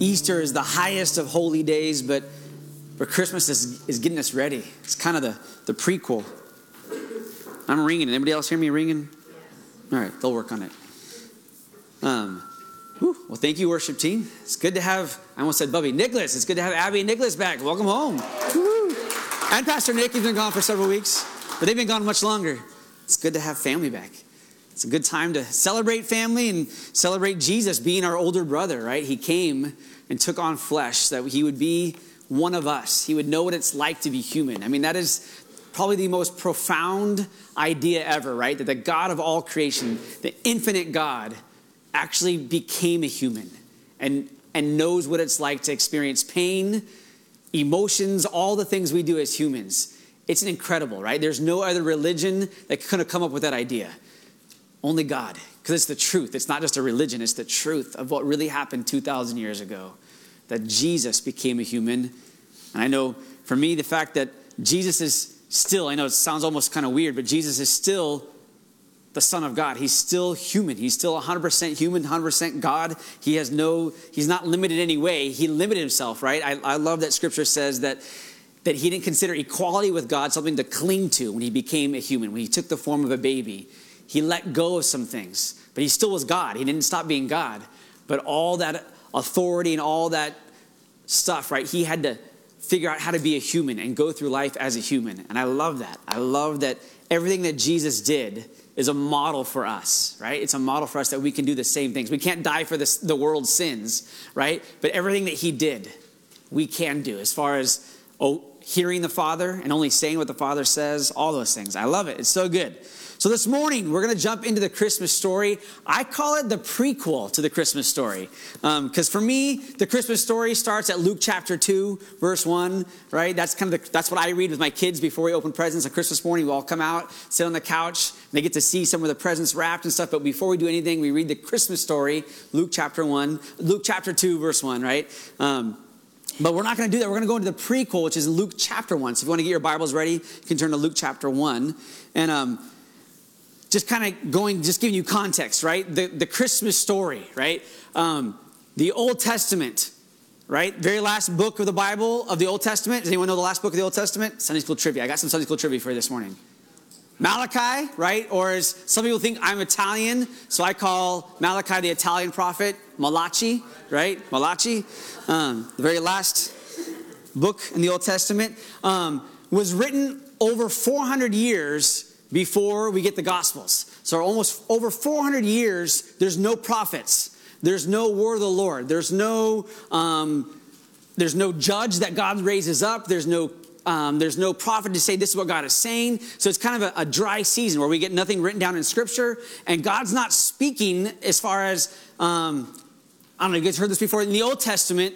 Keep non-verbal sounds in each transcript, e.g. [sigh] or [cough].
Easter is the highest of holy days, but, but Christmas is, is getting us ready. It's kind of the, the prequel. I'm ringing. Anybody else hear me ringing? All right, they'll work on it. Um, whew, well, thank you, worship team. It's good to have, I almost said Bubby, Nicholas. It's good to have Abby and Nicholas back. Welcome home. Woo-hoo. And Pastor Nick, he's been gone for several weeks, but they've been gone much longer. It's good to have family back. It's a good time to celebrate family and celebrate Jesus being our older brother, right? He came and took on flesh that he would be one of us. He would know what it's like to be human. I mean, that is probably the most profound idea ever, right? That the God of all creation, the infinite God, actually became a human and, and knows what it's like to experience pain, emotions, all the things we do as humans. It's incredible, right? There's no other religion that could have come up with that idea. Only God, because it's the truth. It's not just a religion, it's the truth of what really happened 2,000 years ago that Jesus became a human. And I know for me, the fact that Jesus is still, I know it sounds almost kind of weird, but Jesus is still the Son of God. He's still human. He's still 100% human, 100% God. He has no, he's not limited in any way. He limited himself, right? I, I love that scripture says that, that he didn't consider equality with God something to cling to when he became a human, when he took the form of a baby. He let go of some things, but he still was God. He didn't stop being God. But all that authority and all that stuff, right? He had to figure out how to be a human and go through life as a human. And I love that. I love that everything that Jesus did is a model for us, right? It's a model for us that we can do the same things. We can't die for this, the world's sins, right? But everything that he did, we can do as far as oh, hearing the Father and only saying what the Father says, all those things. I love it. It's so good. So this morning, we're going to jump into the Christmas story. I call it the prequel to the Christmas story. Because um, for me, the Christmas story starts at Luke chapter 2, verse 1, right? That's kind of the, that's what I read with my kids before we open presents on Christmas morning. We all come out, sit on the couch, they get to see some of the presents wrapped and stuff. But before we do anything, we read the Christmas story, Luke chapter 1, Luke chapter 2, verse 1, right? Um, but we're not going to do that. We're going to go into the prequel, which is Luke chapter 1. So if you want to get your Bibles ready, you can turn to Luke chapter 1. And um, just kind of going, just giving you context, right? The, the Christmas story, right? Um, the Old Testament, right? Very last book of the Bible of the Old Testament. Does anyone know the last book of the Old Testament? Sunday school trivia. I got some Sunday school trivia for you this morning. Malachi, right? Or as some people think I'm Italian, so I call Malachi the Italian prophet Malachi, right? Malachi. Um, the very last book in the Old Testament um, was written over 400 years before we get the Gospels. So, almost over 400 years, there's no prophets, there's no word of the Lord, there's no, um, there's no judge that God raises up, there's no um, there's no prophet to say this is what God is saying. So it's kind of a, a, dry season where we get nothing written down in Scripture, and God's not speaking as far as um, I don't know. You guys heard this before in the Old Testament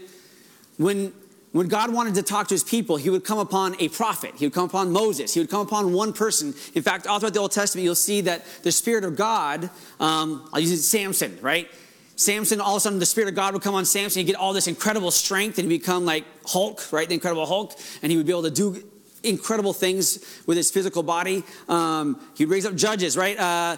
when when God wanted to talk to his people, he would come upon a prophet. He would come upon Moses. He would come upon one person. In fact, all throughout the Old Testament, you'll see that the Spirit of God, um, I'll use it, Samson, right? Samson, all of a sudden, the Spirit of God would come on Samson. He'd get all this incredible strength and he'd become like Hulk, right? The Incredible Hulk. And he would be able to do incredible things with his physical body. Um, he'd raise up judges, right? Uh,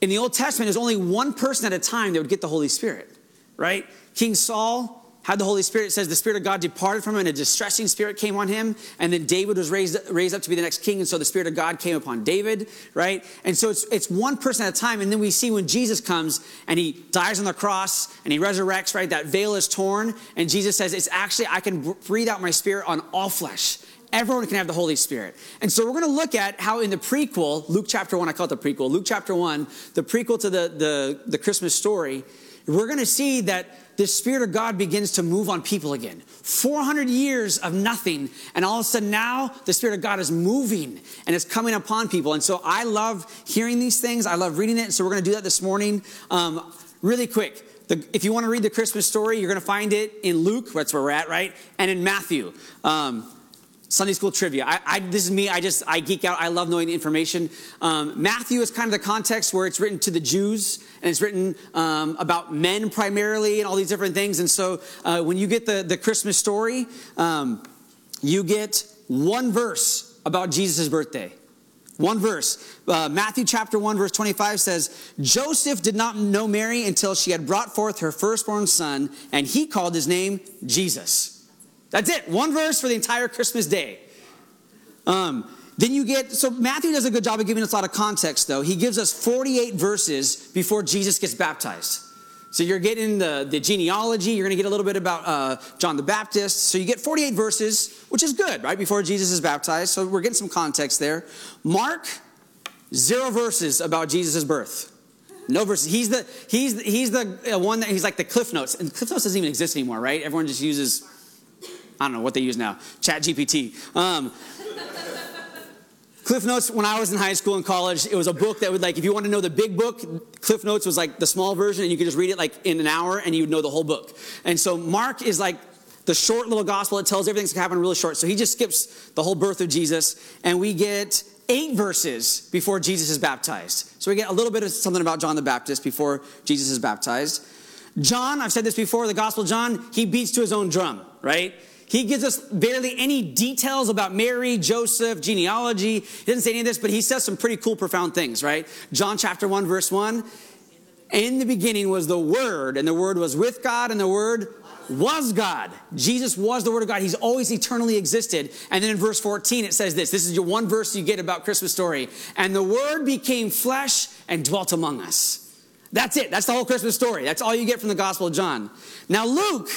in the Old Testament, there's only one person at a time that would get the Holy Spirit, right? King Saul, had the Holy Spirit. It says the Spirit of God departed from him and a distressing spirit came on him. And then David was raised, raised up to be the next king. And so the Spirit of God came upon David, right? And so it's, it's one person at a time. And then we see when Jesus comes and he dies on the cross and he resurrects, right? That veil is torn. And Jesus says, it's actually, I can breathe out my spirit on all flesh. Everyone can have the Holy Spirit. And so we're going to look at how in the prequel, Luke chapter 1, I call it the prequel, Luke chapter 1, the prequel to the, the, the Christmas story, we're going to see that the Spirit of God begins to move on people again. 400 years of nothing, and all of a sudden now the Spirit of God is moving and it's coming upon people. And so I love hearing these things. I love reading it. So we're going to do that this morning. Um, really quick, the, if you want to read the Christmas story, you're going to find it in Luke, that's where we're at, right? And in Matthew. Um, Sunday school trivia. I, I, this is me. I just I geek out. I love knowing the information. Um, Matthew is kind of the context where it's written to the Jews and it's written um, about men primarily and all these different things. And so uh, when you get the the Christmas story, um, you get one verse about Jesus' birthday. One verse. Uh, Matthew chapter 1, verse 25 says, Joseph did not know Mary until she had brought forth her firstborn son, and he called his name Jesus. That's it. One verse for the entire Christmas day. Um, then you get, so Matthew does a good job of giving us a lot of context, though. He gives us 48 verses before Jesus gets baptized. So you're getting the, the genealogy, you're going to get a little bit about uh, John the Baptist. So you get 48 verses, which is good, right, before Jesus is baptized. So we're getting some context there. Mark, zero verses about Jesus' birth. No verses. He's the, he's, he's the uh, one that, he's like the Cliff Notes. And Cliff Notes doesn't even exist anymore, right? Everyone just uses, I don't know what they use now, Chat GPT. Um, Cliff Notes, when I was in high school and college, it was a book that would like, if you want to know the big book, Cliff Notes was like the small version, and you could just read it like in an hour and you would know the whole book. And so Mark is like the short little gospel. that tells everything's going to happen really short. So he just skips the whole birth of Jesus, and we get eight verses before Jesus is baptized. So we get a little bit of something about John the Baptist before Jesus is baptized. John, I've said this before, the Gospel John, he beats to his own drum, right? He gives us barely any details about Mary, Joseph, genealogy. He doesn't say any of this, but he says some pretty cool, profound things, right? John chapter 1, verse 1. In the beginning was the Word, and the Word was with God, and the Word was God. Jesus was the Word of God. He's always eternally existed. And then in verse 14, it says this this is your one verse you get about Christmas story. And the Word became flesh and dwelt among us. That's it. That's the whole Christmas story. That's all you get from the Gospel of John. Now, Luke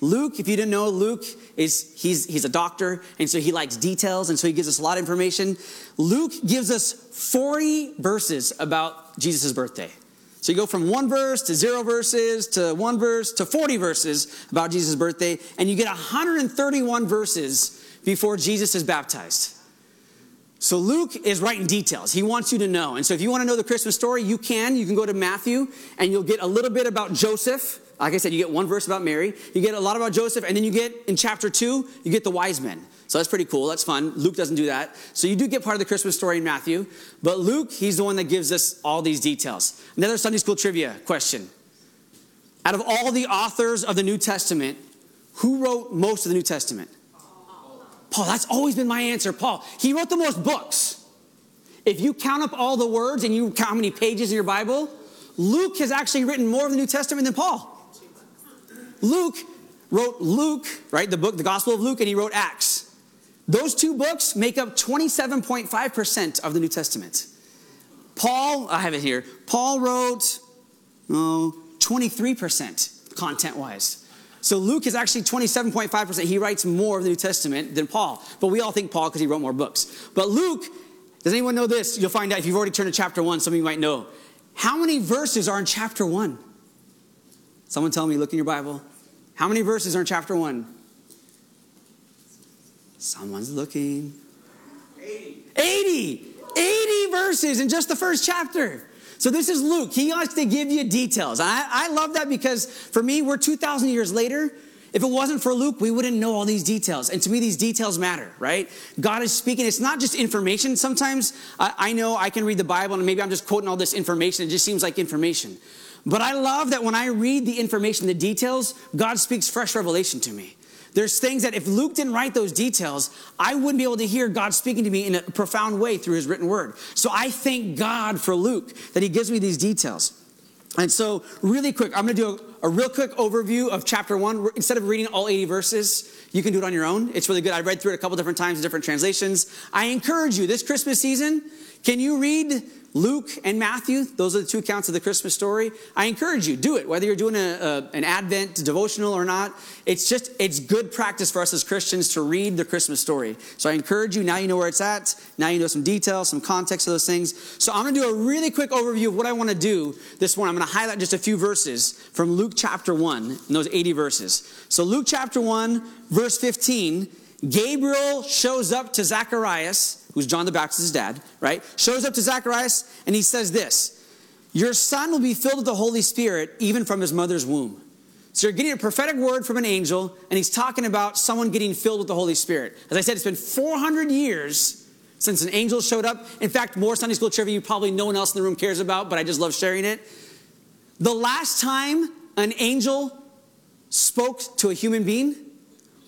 Luke, if you didn't know, Luke is he's he's a doctor, and so he likes details, and so he gives us a lot of information. Luke gives us 40 verses about Jesus' birthday. So you go from one verse to zero verses to one verse to 40 verses about Jesus' birthday, and you get 131 verses before Jesus is baptized. So Luke is writing details. He wants you to know. And so if you want to know the Christmas story, you can. You can go to Matthew and you'll get a little bit about Joseph. Like I said, you get one verse about Mary. You get a lot about Joseph. And then you get in chapter two, you get the wise men. So that's pretty cool. That's fun. Luke doesn't do that. So you do get part of the Christmas story in Matthew. But Luke, he's the one that gives us all these details. Another Sunday school trivia question. Out of all the authors of the New Testament, who wrote most of the New Testament? Paul, that's always been my answer. Paul, he wrote the most books. If you count up all the words and you count how many pages in your Bible, Luke has actually written more of the New Testament than Paul. Luke wrote Luke, right? The book, the Gospel of Luke, and he wrote Acts. Those two books make up 27.5% of the New Testament. Paul, I have it here. Paul wrote, oh, 23% content wise. So Luke is actually 27.5%. He writes more of the New Testament than Paul. But we all think Paul because he wrote more books. But Luke, does anyone know this? You'll find out if you've already turned to chapter 1, some of you might know. How many verses are in chapter 1? Someone tell me, look in your Bible. How many verses are in chapter 1? Someone's looking. 80. 80. 80 verses in just the first chapter. So this is Luke. He wants to give you details. I, I love that because for me, we're 2,000 years later. If it wasn't for Luke, we wouldn't know all these details. And to me, these details matter, right? God is speaking. It's not just information. Sometimes I, I know I can read the Bible and maybe I'm just quoting all this information. It just seems like information. But I love that when I read the information, the details, God speaks fresh revelation to me. There's things that if Luke didn't write those details, I wouldn't be able to hear God speaking to me in a profound way through his written word. So I thank God for Luke that he gives me these details. And so, really quick, I'm going to do a, a, real quick overview of chapter one. Instead of reading all 80 verses, you can do it on your own. It's really good. I read through it a couple different times in different translations. I encourage you this Christmas season, can you read Luke and Matthew, those are the two accounts of the Christmas story. I encourage you, do it. Whether you're doing a, a, an Advent devotional or not, it's just, it's good practice for us as Christians to read the Christmas story. So I encourage you, now you know where it's at. Now you know some details, some context of those things. So I'm going to do a really quick overview of what I want to do this morning. I'm going to highlight just a few verses from Luke chapter 1, in those 80 verses. So Luke chapter 1, verse 15, Gabriel shows up to Zacharias who's John the Baptist's dad, right? Shows up to Zacharias and he says this Your son will be filled with the Holy Spirit even from his mother's womb. So you're getting a prophetic word from an angel, and he's talking about someone getting filled with the Holy Spirit. As I said, it's been 400 years since an angel showed up. In fact, more Sunday school trivia you probably no one else in the room cares about, but I just love sharing it. The last time an angel spoke to a human being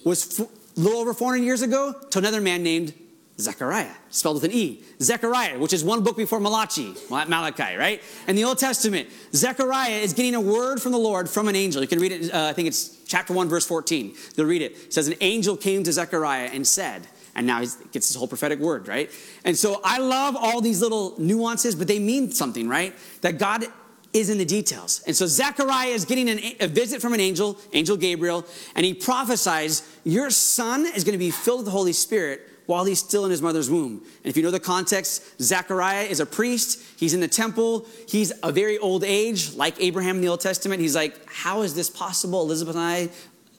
was a little over 400 years ago to another man named Zechariah, spelled with an E. Zechariah, which is one book before Malachi, Malachi, right? In the Old Testament, Zechariah is getting a word from the Lord from an angel. You can read it, uh, I think it's chapter 1, verse 14. You'll read it. It says, An angel came to Zechariah and said, and now he gets this whole prophetic word, right? And so I love all these little nuances, but they mean something, right? That God is in the details. And so Zechariah is getting an, a visit from an angel, Angel Gabriel, and he prophesies, Your son is going to be filled with the Holy Spirit while he's still in his mother's womb. And if you know the context, Zechariah is a priest. He's in the temple. He's a very old age, like Abraham in the Old Testament. He's like, How is this possible? Elizabeth and I,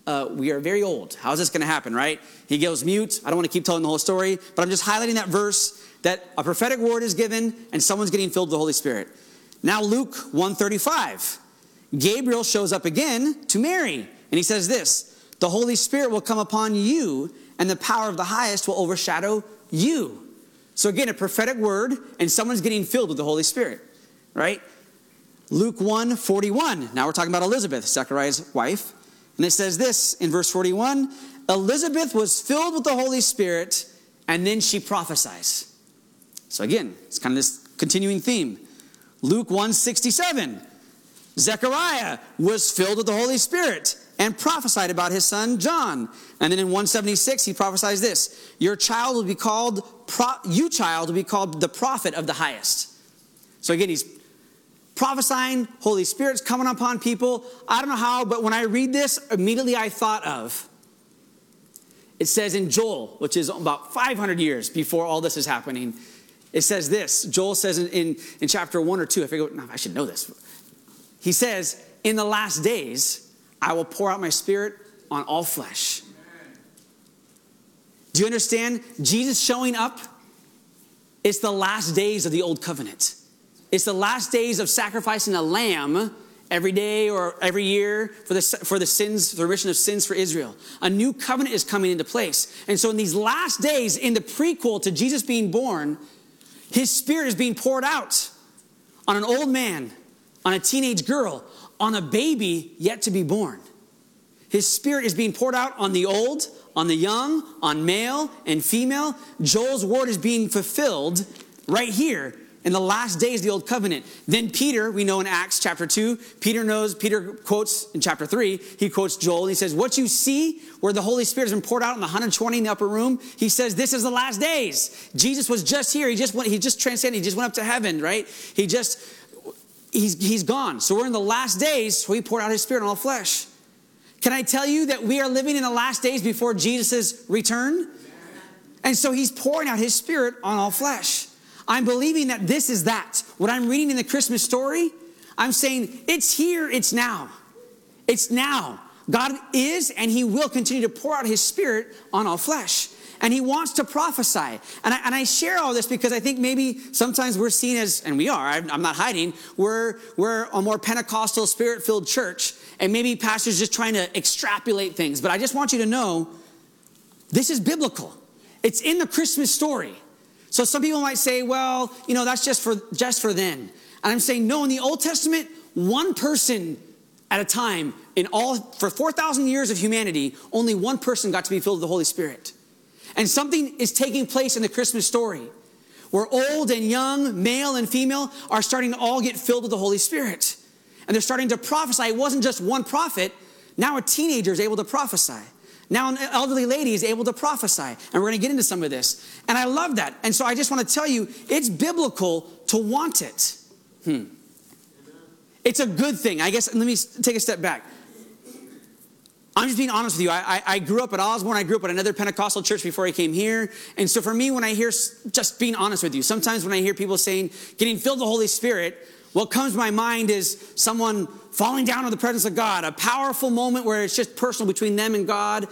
uh, we are very old. How is this going to happen, right? He goes mute. I don't want to keep telling the whole story, but I'm just highlighting that verse that a prophetic word is given and someone's getting filled with the Holy Spirit. Now Luke 135. Gabriel shows up again to Mary and he says this, the Holy Spirit will come upon you and the power of the highest will overshadow you. So again, a prophetic word and someone's getting filled with the Holy Spirit, right? Luke 1 41. Now we're talking about Elizabeth, Zechariah's wife. And it says this in verse 41 Elizabeth was filled with the Holy Spirit, and then she prophesies. So again, it's kind of this continuing theme. Luke 167. Zechariah was filled with the Holy Spirit and prophesied about his son John. And then in 176, he prophesies this Your child will be called, you child will be called the prophet of the highest. So again, he's prophesying, Holy Spirit's coming upon people. I don't know how, but when I read this, immediately I thought of it says in Joel, which is about 500 years before all this is happening, it says this. Joel says in, in, in chapter one or two, I forget, no, I should know this. He says, In the last days, I will pour out my spirit on all flesh. Do you understand? Jesus showing up, it's the last days of the old covenant. It's the last days of sacrificing a lamb every day or every year for the, for the sins, the remission of sins for Israel. A new covenant is coming into place. And so in these last days, in the prequel to Jesus being born, his spirit is being poured out on an old man, on a teenage girl, on a baby yet to be born. His spirit is being poured out on the old, on the young, on male and female. Joel's word is being fulfilled right here in the last days of the old covenant. Then Peter, we know in Acts chapter 2, Peter knows, Peter quotes in chapter 3, he quotes Joel, and he says, What you see where the Holy Spirit has been poured out in the 120 in the upper room, he says, This is the last days. Jesus was just here. He just went, he just transcended, he just went up to heaven, right? He just, he's, he's gone. So we're in the last days, so he poured out his spirit on all flesh. Can I tell you that we are living in the last days before Jesus' return? And so he's pouring out his spirit on all flesh. I'm believing that this is that. What I'm reading in the Christmas story, I'm saying it's here, it's now. It's now. God is and He will continue to pour out His Spirit on all flesh. And He wants to prophesy. And I, and I share all this because I think maybe sometimes we're seen as, and we are, I'm not hiding, we're, we're a more Pentecostal, spirit filled church. And maybe pastors just trying to extrapolate things. But I just want you to know this is biblical, it's in the Christmas story. So some people might say, well, you know, that's just for just for then. And I'm saying, no, in the Old Testament, one person at a time in all for 4,000 years of humanity, only one person got to be filled with the Holy Spirit. And something is taking place in the Christmas story where old and young, male and female, are starting to all get filled with the Holy Spirit. And they're starting to prophesy. It wasn't just one prophet, now a teenager is able to prophesy. Now, an elderly lady is able to prophesy. And we're going to get into some of this. And I love that. And so I just want to tell you it's biblical to want it. Hmm. It's a good thing. I guess, let me take a step back. I'm just being honest with you. I, I, I, grew up at Osborne. I grew up at another Pentecostal church before I came here. And so for me, when I hear, just being honest with you, sometimes when I hear people saying, getting filled with the Holy Spirit, what comes to my mind is someone falling down in the presence of God, a powerful moment where it's just personal between them and God.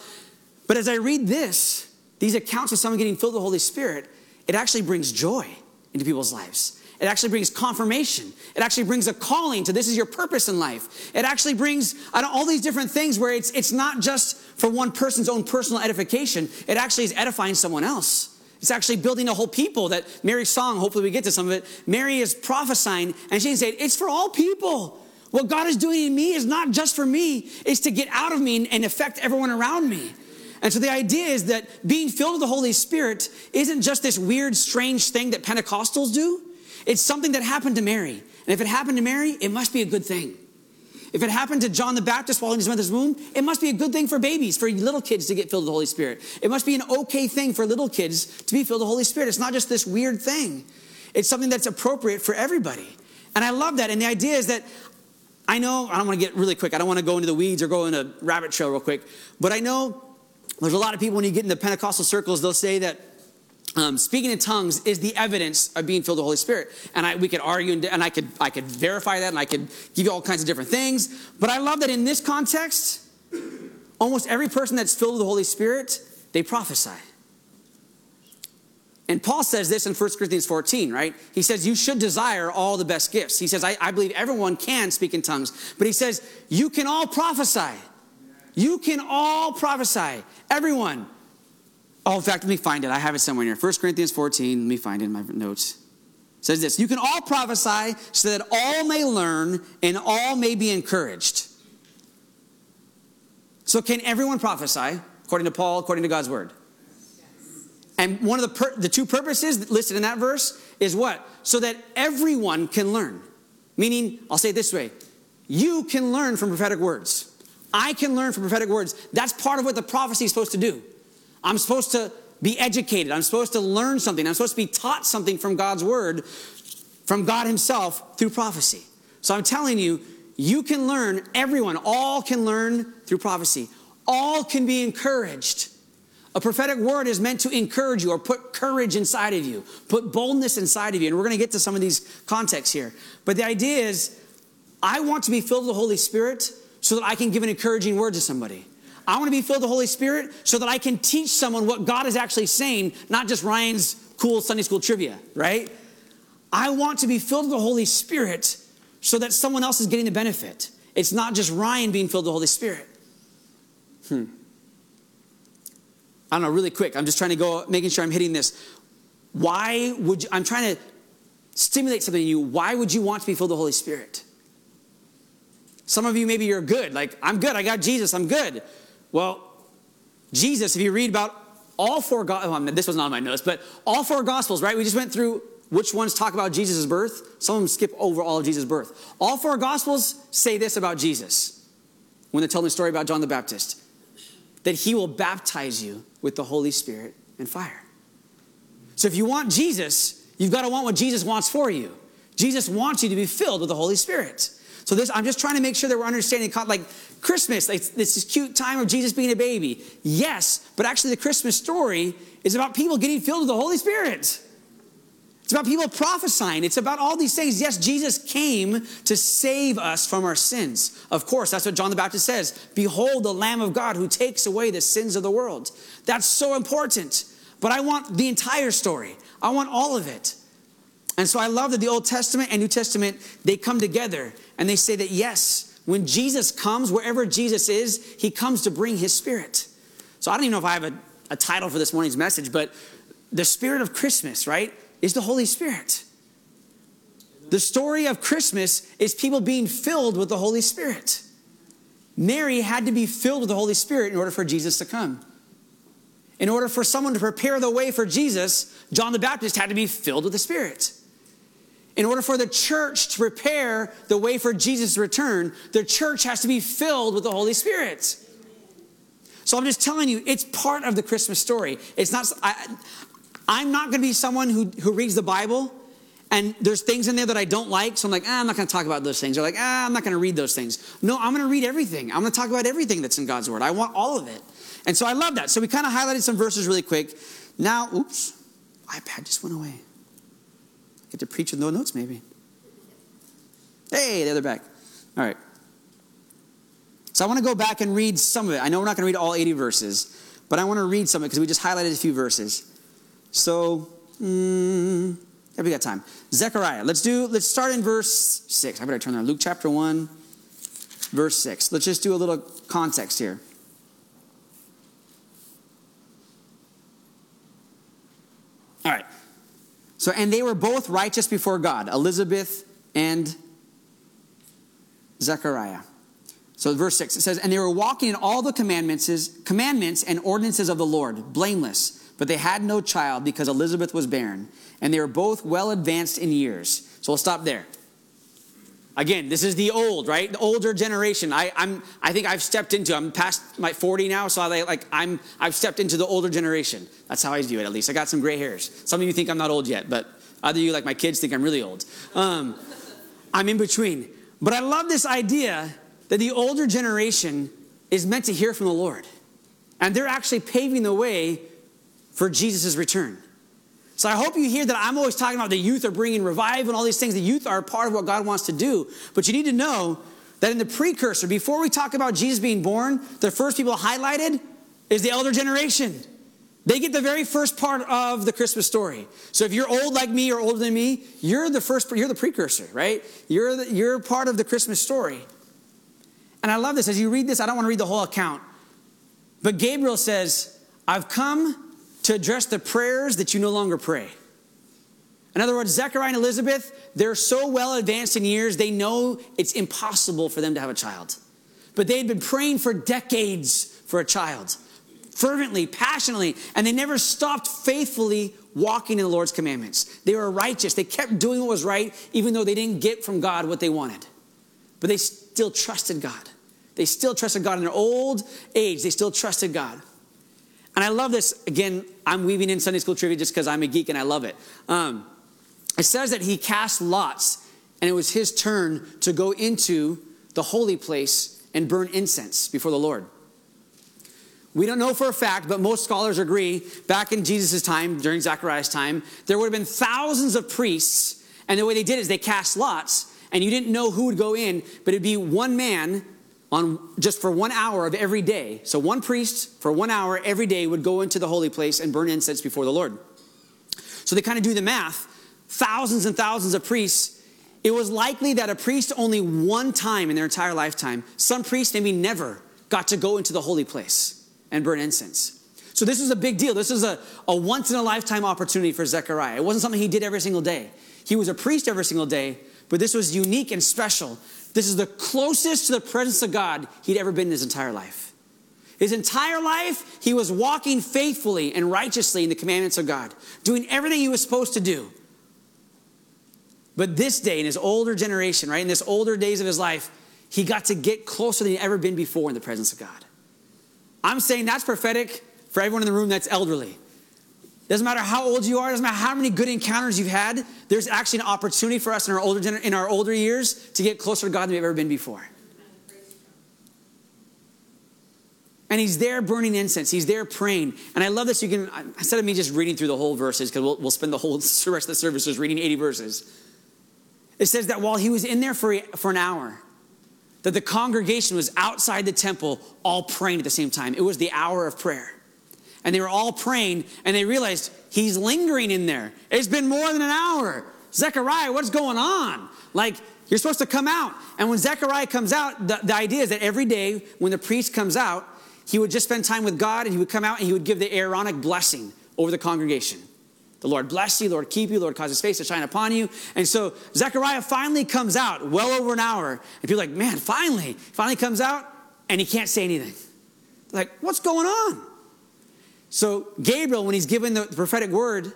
But as I read this, these accounts of someone getting filled with the Holy Spirit, it actually brings joy into people's lives. It actually brings confirmation. It actually brings a calling to this is your purpose in life. It actually brings all these different things where it's, it's not just for one person's own personal edification, it actually is edifying someone else. It's actually building a whole people that Mary's song, hopefully we get to some of it. Mary is prophesying and she's saying, it's for all people. What God is doing in me is not just for me, it's to get out of me and affect everyone around me. And so the idea is that being filled with the Holy Spirit isn't just this weird, strange thing that Pentecostals do. It's something that happened to Mary. And if it happened to Mary, it must be a good thing. If it happened to John the Baptist while in his mother's womb, it must be a good thing for babies, for little kids to get filled with the Holy Spirit. It must be an okay thing for little kids to be filled with the Holy Spirit. It's not just this weird thing, it's something that's appropriate for everybody. And I love that. And the idea is that I know, I don't want to get really quick, I don't want to go into the weeds or go in a rabbit trail real quick, but I know there's a lot of people when you get in the Pentecostal circles, they'll say that um, speaking in tongues is the evidence of being filled with the Holy Spirit. And I, we could argue and, and I could I could verify that and I could give you all kinds of different things. But I love that in this context, almost every person that's filled with the Holy Spirit, they prophesy. And Paul says this in 1 Corinthians 14, right? He says, You should desire all the best gifts. He says, I, I believe everyone can speak in tongues. But he says, You can all prophesy. You can all prophesy. Everyone. Oh, in fact, let me find it. I have it somewhere here. 1 Corinthians 14. Let me find it in my notes. It says this You can all prophesy so that all may learn and all may be encouraged. So, can everyone prophesy, according to Paul, according to God's word? And one of the, the two purposes listed in that verse is what? So that everyone can learn. Meaning, I'll say it this way you can learn from prophetic words. I can learn from prophetic words. That's part of what the prophecy is supposed to do. I'm supposed to be educated. I'm supposed to learn something. I'm supposed to be taught something from God's word, from God Himself through prophecy. So I'm telling you, you can learn, everyone, all can learn through prophecy. All can be encouraged. A prophetic word is meant to encourage you or put courage inside of you, put boldness inside of you. And we're going to get to some of these contexts here. But the idea is, I want to be filled with the Holy Spirit so that I can give an encouraging word to somebody. I want to be filled with the Holy Spirit so that I can teach someone what God is actually saying, not just Ryan's cool Sunday school trivia, right? I want to be filled with the Holy Spirit so that someone else is getting the benefit. It's not just Ryan being filled with the Holy Spirit. Hmm. I don't know, really quick. I'm just trying to go, making sure I'm hitting this. Why would you, I'm trying to stimulate something in you. Why would you want to be filled with the Holy Spirit? Some of you, maybe you're good. Like, I'm good. I got Jesus. I'm good. Well, Jesus, if you read about all four, well, oh, this was not on my notes, but all four gospels, right? We just went through which ones talk about Jesus' birth. Some of them skip over all of Jesus' birth. All four gospels say this about Jesus when they're telling the story about John the Baptist that he will baptize you with the Holy Spirit and fire. So if you want Jesus, you've got to want what Jesus wants for you. Jesus wants you to be filled with the Holy Spirit. So this, I'm just trying to make sure that we're understanding, like Christmas, like this cute time of Jesus being a baby. Yes, but actually the Christmas story is about people getting filled with the Holy Spirit. It's about people prophesying. It's about all these things. Yes, Jesus came to save us from our sins. Of course, that's what John the Baptist says. Behold the Lamb of God who takes away the sins of the world. That's so important. But I want the entire story. I want all of it. And so I love that the Old Testament and New Testament, they come together and they say that yes, when Jesus comes, wherever Jesus is, he comes to bring his spirit. So I don't even know if I have a, a title for this morning's message, but the spirit of Christmas, right, is the Holy Spirit. The story of Christmas is people being filled with the Holy Spirit. Mary had to be filled with the Holy Spirit in order for Jesus to come. In order for someone to prepare the way for Jesus, John the Baptist had to be filled with the Spirit. In order for the church to prepare the way for Jesus' return, the church has to be filled with the Holy Spirit. So I'm just telling you, it's part of the Christmas story. It's not, I, I'm not going to be someone who, who reads the Bible and there's things in there that I don't like. So I'm like, ah, I'm not going to talk about those things. Or like, ah, I'm not going to read those things. No, I'm going to read everything. I'm going to talk about everything that's in God's Word. I want all of it. And so I love that. So we kind of highlighted some verses really quick. Now, oops, iPad just went away. Get to preach with no notes, maybe. Hey, the other back. All right. So I want to go back and read some of it. I know we're not going to read all 80 verses, but I want to read some of it because we just highlighted a few verses. So, mm, yeah, we got time. Zechariah. Let's do. Let's start in verse six. I better turn there. Luke chapter one, verse six. Let's just do a little context here. All right. So, and they were both righteous before God, Elizabeth and Zechariah. So verse 6 it says, And they were walking in all the commandments, commandments and ordinances of the Lord, blameless, but they had no child because Elizabeth was barren, and they were both well advanced in years. So we'll stop there. Again, this is the old, right? The older generation. I, I'm, I think I've stepped into. I'm past my 40 now, so I like I'm. I've stepped into the older generation. That's how I view it. At least I got some gray hairs. Some of you think I'm not old yet, but other you, like my kids, think I'm really old. Um, I'm in between. But I love this idea that the older generation is meant to hear from the Lord. And they're actually paving the way for Jesus' return. So I hope you hear that I'm always talking about the youth are bringing revival and all these things. The youth are part of what God wants to do. But you need to know that in the precursor, before we talk about Jesus being born, the first people highlighted is the elder generation. They get the very first part of the Christmas story. So if you're old like me or older than me, you're the first, you're the precursor, right? You're, the, you're part of the Christmas story. And I love this. As you read this, I don't want to read the whole account. But Gabriel says, I've come to address the prayers that you no longer pray. In other words, Zechariah and Elizabeth, they're so well advanced in years, they know it's impossible for them to have a child. But they had been praying for decades for a child, fervently, passionately, and they never stopped faithfully walking in the Lord's commandments. They were righteous. They kept doing what was right, even though they didn't get from God what they wanted. But they still trusted God. They still trusted God in their old age. They still trusted God. And I love this. Again, I'm weaving in Sunday school trivia just because I'm a geek and I love it. Um, it says that he cast lots, and it was his turn to go into the holy place and burn incense before the Lord. We don't know for a fact, but most scholars agree back in Jesus' time, during Zechariah's time, there would have been thousands of priests, and the way they did is they cast lots, and you didn't know who would go in, but it'd be one man on just for one hour of every day. So one priest for one hour every day would go into the holy place and burn incense before the Lord. So they kind of do the math. Thousands and thousands of priests. It was likely that a priest only one time in their entire lifetime, some priests maybe never got to go into the holy place and burn incense. So this was a big deal. This is a, a once in a lifetime opportunity for Zechariah. It wasn't something he did every single day. He was a priest every single day, but this was unique and special. This is the closest to the presence of God he'd ever been in his entire life. His entire life, he was walking faithfully and righteously in the commandments of God, doing everything he was supposed to do. But this day, in his older generation, right, in this older days of his life, he got to get closer than he'd ever been before in the presence of God. I'm saying that's prophetic for everyone in the room that's elderly. Doesn't matter how old you are, doesn't matter how many good encounters you've had, there's actually an opportunity for us in our older, in our older years to get closer to God than we've ever been before. And he's there burning incense. He's there praying. And I love this. You can, instead of me just reading through the whole verses, because we'll, we'll spend the whole [laughs] rest of the service just reading 80 verses. It says that while he was in there for, for an hour, that the congregation was outside the temple all praying at the same time. It was the hour of prayer and they were all praying and they realized he's lingering in there. It's been more than an hour. Zechariah, what's going on? Like, you're supposed to come out. And when Zechariah comes out, the, the idea is that every day when the priest comes out, he would just spend time with God and he would come out and he would give the Aaronic blessing over the congregation. The Lord bless you, Lord keep you, Lord cause his face to shine upon you. And so Zechariah finally comes out well over an hour. And people are like, man, finally, finally comes out and he can't say anything. Like, what's going on? So, Gabriel, when he's given the prophetic word,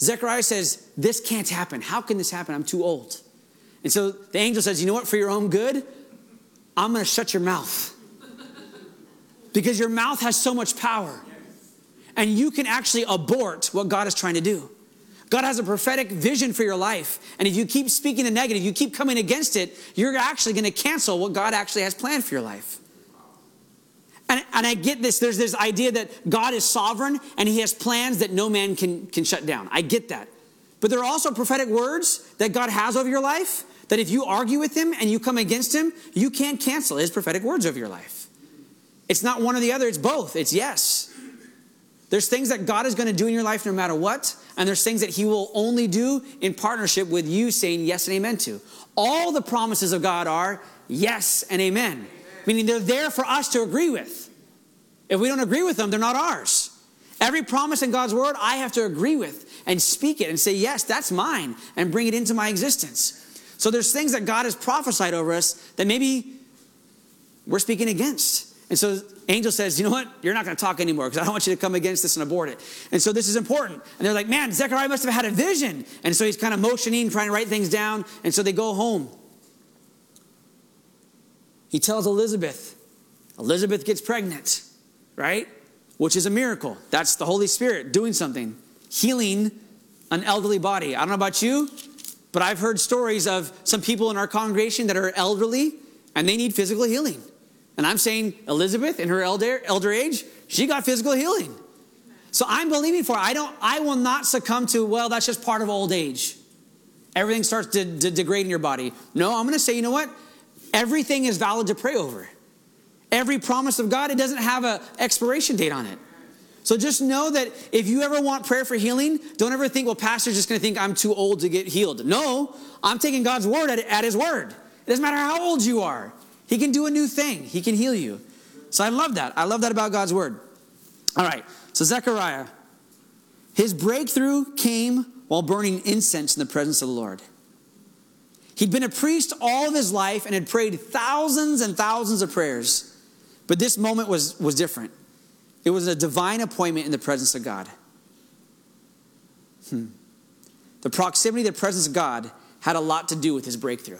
Zechariah says, This can't happen. How can this happen? I'm too old. And so the angel says, You know what? For your own good, I'm going to shut your mouth. Because your mouth has so much power. And you can actually abort what God is trying to do. God has a prophetic vision for your life. And if you keep speaking the negative, you keep coming against it, you're actually going to cancel what God actually has planned for your life. And, and I get this. There's this idea that God is sovereign and he has plans that no man can, can shut down. I get that. But there are also prophetic words that God has over your life that if you argue with him and you come against him, you can't cancel his prophetic words over your life. It's not one or the other, it's both. It's yes. There's things that God is going to do in your life no matter what, and there's things that he will only do in partnership with you saying yes and amen to. All the promises of God are yes and amen meaning they're there for us to agree with. If we don't agree with them, they're not ours. Every promise in God's word, I have to agree with and speak it and say, yes, that's mine, and bring it into my existence. So there's things that God has prophesied over us that maybe we're speaking against. And so angel says, you know what? You're not going to talk anymore because I don't want you to come against this and abort it. And so this is important. And they're like, man, Zechariah must have had a vision. And so he's kind of motioning, trying to write things down. And so they go home. He tells Elizabeth. Elizabeth gets pregnant, right? Which is a miracle. That's the Holy Spirit doing something, healing an elderly body. I don't know about you, but I've heard stories of some people in our congregation that are elderly and they need physical healing. And I'm saying Elizabeth in her elder, elder age, she got physical healing. So I'm believing for it. I don't I will not succumb to, well, that's just part of old age. Everything starts to, to degrade in your body. No, I'm going to say, you know what? Everything is valid to pray over. Every promise of God, it doesn't have an expiration date on it. So just know that if you ever want prayer for healing, don't ever think, well, pastor's just going to think I'm too old to get healed. No, I'm taking God's word at, at his word. It doesn't matter how old you are. He can do a new thing. He can heal you. So I love that. I love that about God's word. All right. So Zechariah, his breakthrough came while burning incense in the presence of the Lord. He'd been a priest all of his life and had prayed thousands and thousands of prayers. But this moment was, was different. It was a divine appointment in the presence of God. Hmm. The proximity, the presence of God had a lot to do with his breakthrough.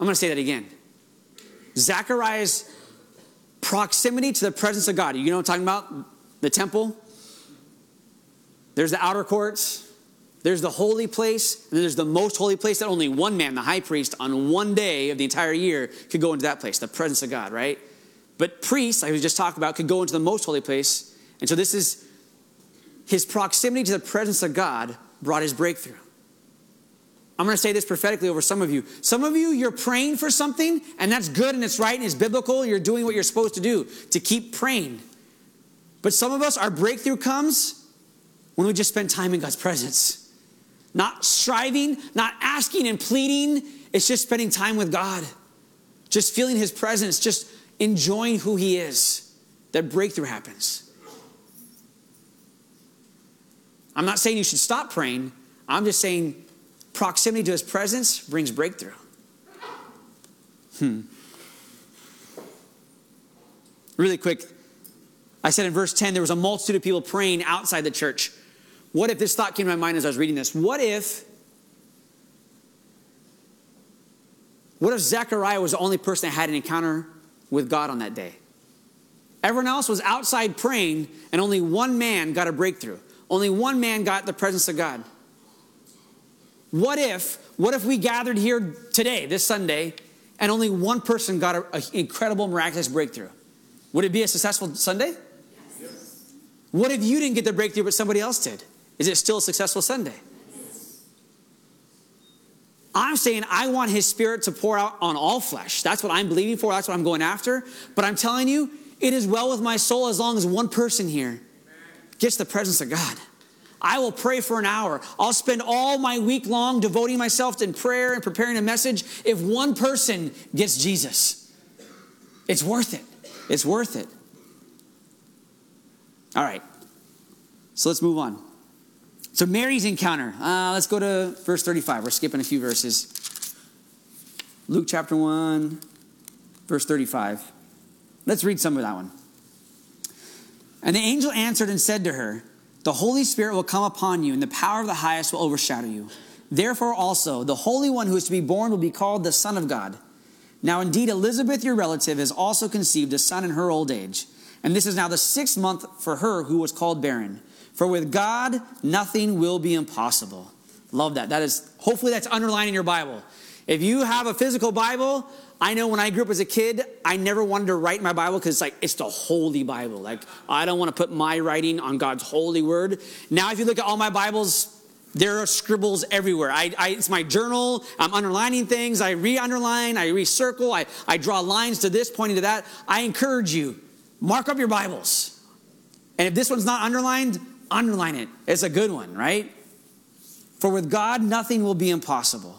I'm going to say that again. Zechariah's proximity to the presence of God. You know what I'm talking about? The temple. There's the outer courts. There's the holy place. And there's the most holy place that only one man, the high priest, on one day of the entire year could go into that place, the presence of God, right? But priests, like we just talked about, could go into the most holy place. And so this is his proximity to the presence of God brought his breakthrough. I'm going to say this prophetically over some of you. Some of you, you're praying for something, and that's good and it's right and it's biblical. You're doing what you're supposed to do to keep praying. But some of us, our breakthrough comes when we just spend time in God's presence. Not striving, not asking and pleading. It's just spending time with God, just feeling His presence, just enjoying who He is. That breakthrough happens. I'm not saying you should stop praying. I'm just saying Proximity to his presence brings breakthrough. Hmm. Really quick, I said in verse 10 there was a multitude of people praying outside the church. What if this thought came to my mind as I was reading this? What if What if Zechariah was the only person that had an encounter with God on that day? Everyone else was outside praying, and only one man got a breakthrough. Only one man got the presence of God. What if, what if we gathered here today, this Sunday, and only one person got an incredible, miraculous breakthrough? Would it be a successful Sunday? Yes. What if you didn't get the breakthrough, but somebody else did? Is it still a successful Sunday? I'm saying I want his spirit to pour out on all flesh. That's what I'm believing for. That's what I'm going after. But I'm telling you, it is well with my soul as long as one person here gets the presence of God. I will pray for an hour. I'll spend all my week long devoting myself in prayer and preparing a message. If one person gets Jesus, it's worth it. It's worth it. All right. So let's move on. So Mary's encounter. Uh, let's go to verse 35. We're skipping a few verses. Luke chapter 1, verse 35. Let's read some of that one. And the angel answered and said to her, the Holy Spirit will come upon you, and the power of the highest will overshadow you. Therefore, also, the Holy One who is to be born will be called the Son of God. Now, indeed, Elizabeth, your relative, has also conceived a son in her old age. And this is now the sixth month for her who was called barren. For with God, nothing will be impossible. Love that. That is, hopefully, that's underlining your Bible. If you have a physical Bible, I know when I grew up as a kid, I never wanted to write my Bible because it's like it's the holy Bible. Like I don't want to put my writing on God's holy word. Now, if you look at all my Bibles, there are scribbles everywhere. I, I, it's my journal. I'm underlining things. I re-underline. I recircle. I, I draw lines to this, pointing to that. I encourage you, mark up your Bibles. And if this one's not underlined, underline it. It's a good one, right? For with God, nothing will be impossible.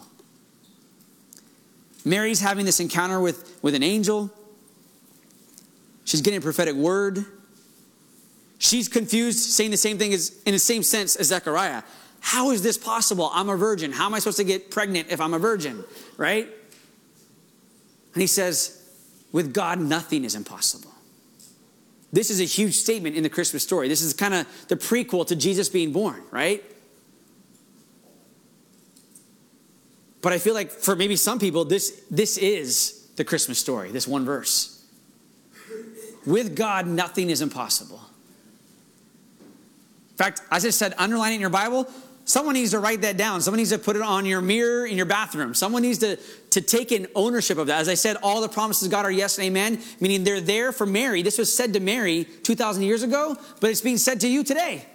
Mary's having this encounter with, with an angel. She's getting a prophetic word. She's confused, saying the same thing as in the same sense as Zechariah. How is this possible? I'm a virgin. How am I supposed to get pregnant if I'm a virgin? Right? And he says, with God, nothing is impossible. This is a huge statement in the Christmas story. This is kind of the prequel to Jesus being born, right? But I feel like for maybe some people, this, this is the Christmas story, this one verse. With God, nothing is impossible. In fact, as I said, in your Bible. Someone needs to write that down. Someone needs to put it on your mirror in your bathroom. Someone needs to, to take in ownership of that. As I said, all the promises of God are yes and amen, meaning they're there for Mary. This was said to Mary 2,000 years ago, but it's being said to you today.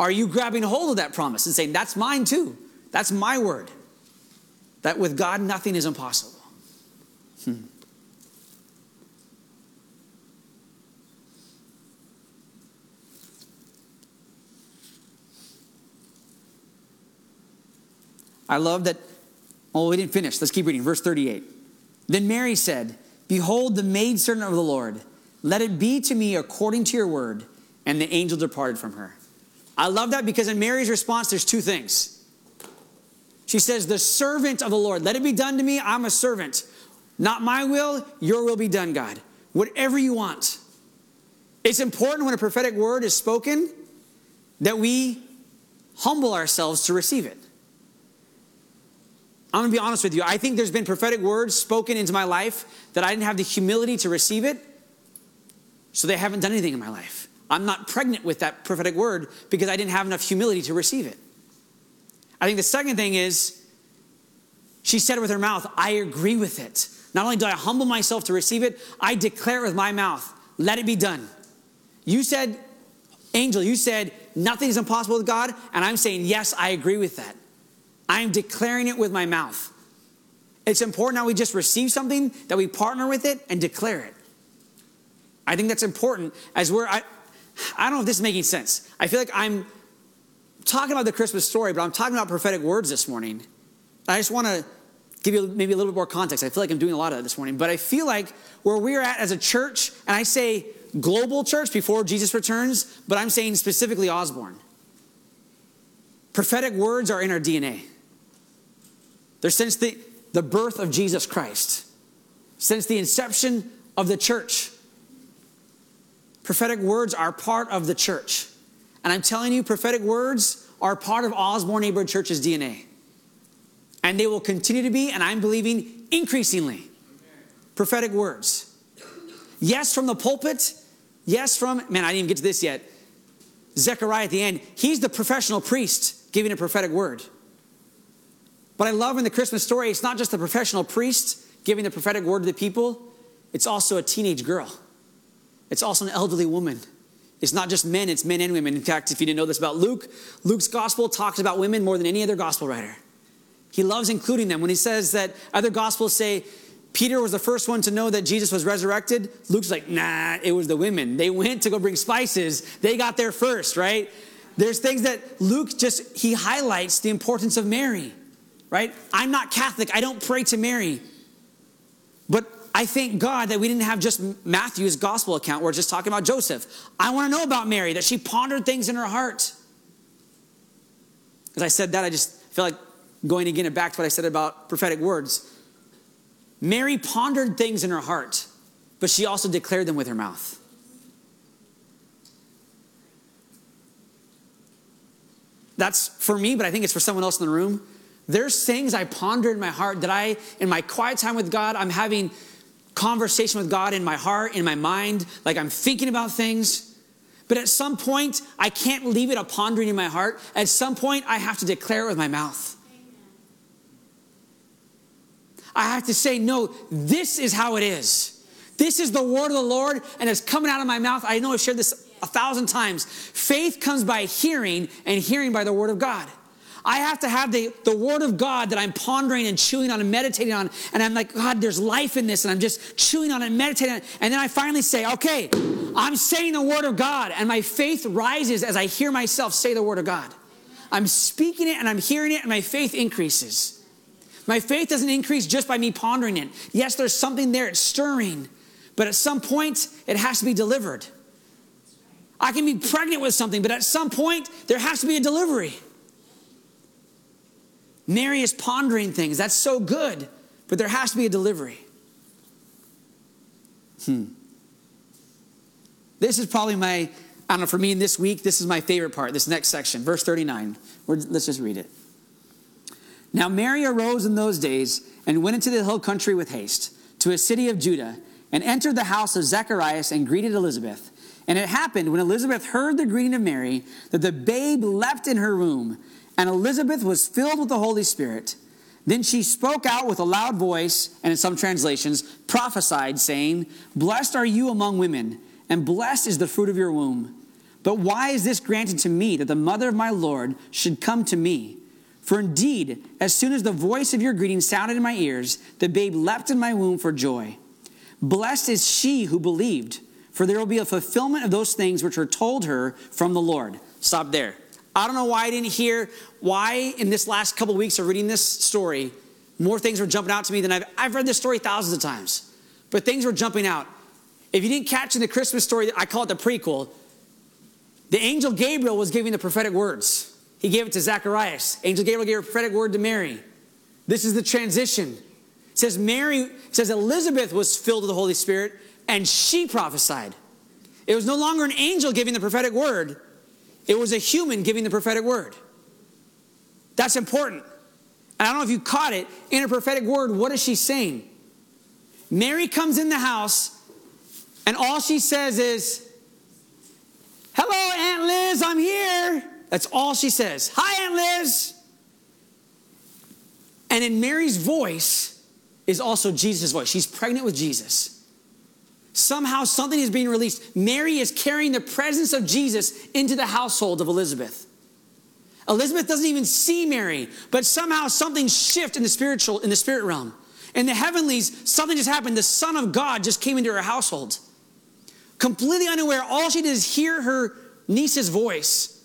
Are you grabbing hold of that promise and saying, That's mine too? That's my word. That with God, nothing is impossible. I love that. Oh, we didn't finish. Let's keep reading. Verse 38. Then Mary said, Behold, the maidservant of the Lord, let it be to me according to your word. And the angel departed from her. I love that because in Mary's response, there's two things. She says, The servant of the Lord, let it be done to me. I'm a servant. Not my will, your will be done, God. Whatever you want. It's important when a prophetic word is spoken that we humble ourselves to receive it. I'm gonna be honest with you. I think there's been prophetic words spoken into my life that I didn't have the humility to receive it, so they haven't done anything in my life. I'm not pregnant with that prophetic word because I didn't have enough humility to receive it. I think the second thing is, she said with her mouth, I agree with it. Not only do I humble myself to receive it, I declare it with my mouth, let it be done. You said, Angel, you said, nothing is impossible with God, and I'm saying, yes, I agree with that. I'm declaring it with my mouth. It's important that we just receive something, that we partner with it and declare it. I think that's important as we're, I, I don't know if this is making sense. I feel like I'm talking about the Christmas story, but I'm talking about prophetic words this morning. I just want to give you maybe a little bit more context. I feel like I'm doing a lot of that this morning, but I feel like where we're at as a church, and I say global church before Jesus returns, but I'm saying specifically Osborne. Prophetic words are in our DNA. Since the, the birth of Jesus Christ, since the inception of the church. Prophetic words are part of the church. And I'm telling you, prophetic words are part of Osborne Neighborhood Church's DNA. And they will continue to be, and I'm believing increasingly, prophetic words. Yes, from the pulpit. Yes, from, man, I didn't even get to this yet. Zechariah at the end, he's the professional priest giving a prophetic word. But I love in the Christmas story, it's not just the professional priest giving the prophetic word to the people, it's also a teenage girl. It's also an elderly woman. It's not just men, it's men and women. In fact, if you didn't know this about Luke, Luke's gospel talks about women more than any other gospel writer. He loves including them. When he says that other gospels say Peter was the first one to know that Jesus was resurrected, Luke's like, nah, it was the women. They went to go bring spices, they got there first, right? There's things that Luke just, he highlights the importance of Mary right? I'm not Catholic. I don't pray to Mary. But I thank God that we didn't have just Matthew's gospel account where it's just talking about Joseph. I want to know about Mary, that she pondered things in her heart. As I said that, I just feel like going again and back to what I said about prophetic words. Mary pondered things in her heart, but she also declared them with her mouth. That's for me, but I think it's for someone else in the room. There's things I ponder in my heart that I, in my quiet time with God, I'm having conversation with God in my heart, in my mind, like I'm thinking about things. But at some point, I can't leave it a pondering in my heart. At some point, I have to declare it with my mouth. I have to say, no, this is how it is. This is the word of the Lord, and it's coming out of my mouth. I know I've shared this a thousand times. Faith comes by hearing, and hearing by the word of God. I have to have the, the word of God that I'm pondering and chewing on and meditating on. And I'm like, God, there's life in this. And I'm just chewing on it and meditating on it. And then I finally say, okay, I'm saying the word of God. And my faith rises as I hear myself say the word of God. I'm speaking it and I'm hearing it, and my faith increases. My faith doesn't increase just by me pondering it. Yes, there's something there, it's stirring. But at some point, it has to be delivered. I can be pregnant with something, but at some point, there has to be a delivery. Mary is pondering things. That's so good. But there has to be a delivery. Hmm. This is probably my, I don't know, for me in this week, this is my favorite part, this next section, verse 39. We're, let's just read it. Now Mary arose in those days and went into the hill country with haste to a city of Judah and entered the house of Zacharias and greeted Elizabeth. And it happened when Elizabeth heard the greeting of Mary that the babe leapt in her womb, and Elizabeth was filled with the Holy Spirit. Then she spoke out with a loud voice, and in some translations, prophesied, saying, Blessed are you among women, and blessed is the fruit of your womb. But why is this granted to me that the mother of my Lord should come to me? For indeed, as soon as the voice of your greeting sounded in my ears, the babe leapt in my womb for joy. Blessed is she who believed, for there will be a fulfillment of those things which were told her from the Lord. Stop there. I don't know why I didn't hear why in this last couple of weeks of reading this story, more things were jumping out to me than I've, I've read this story thousands of times. But things were jumping out. If you didn't catch in the Christmas story, I call it the prequel, the angel Gabriel was giving the prophetic words. He gave it to Zacharias. Angel Gabriel gave a prophetic word to Mary. This is the transition. It says Mary, it says Elizabeth was filled with the Holy Spirit and she prophesied. It was no longer an angel giving the prophetic word, it was a human giving the prophetic word. That's important. And I don't know if you caught it. In a prophetic word, what is she saying? Mary comes in the house, and all she says is, Hello, Aunt Liz, I'm here. That's all she says. Hi, Aunt Liz. And in Mary's voice is also Jesus' voice. She's pregnant with Jesus. Somehow something is being released. Mary is carrying the presence of Jesus into the household of Elizabeth. Elizabeth doesn't even see Mary, but somehow something shifted in the spiritual in the spirit realm. In the heavenlies, something just happened. The Son of God just came into her household. Completely unaware, all she did is hear her niece's voice.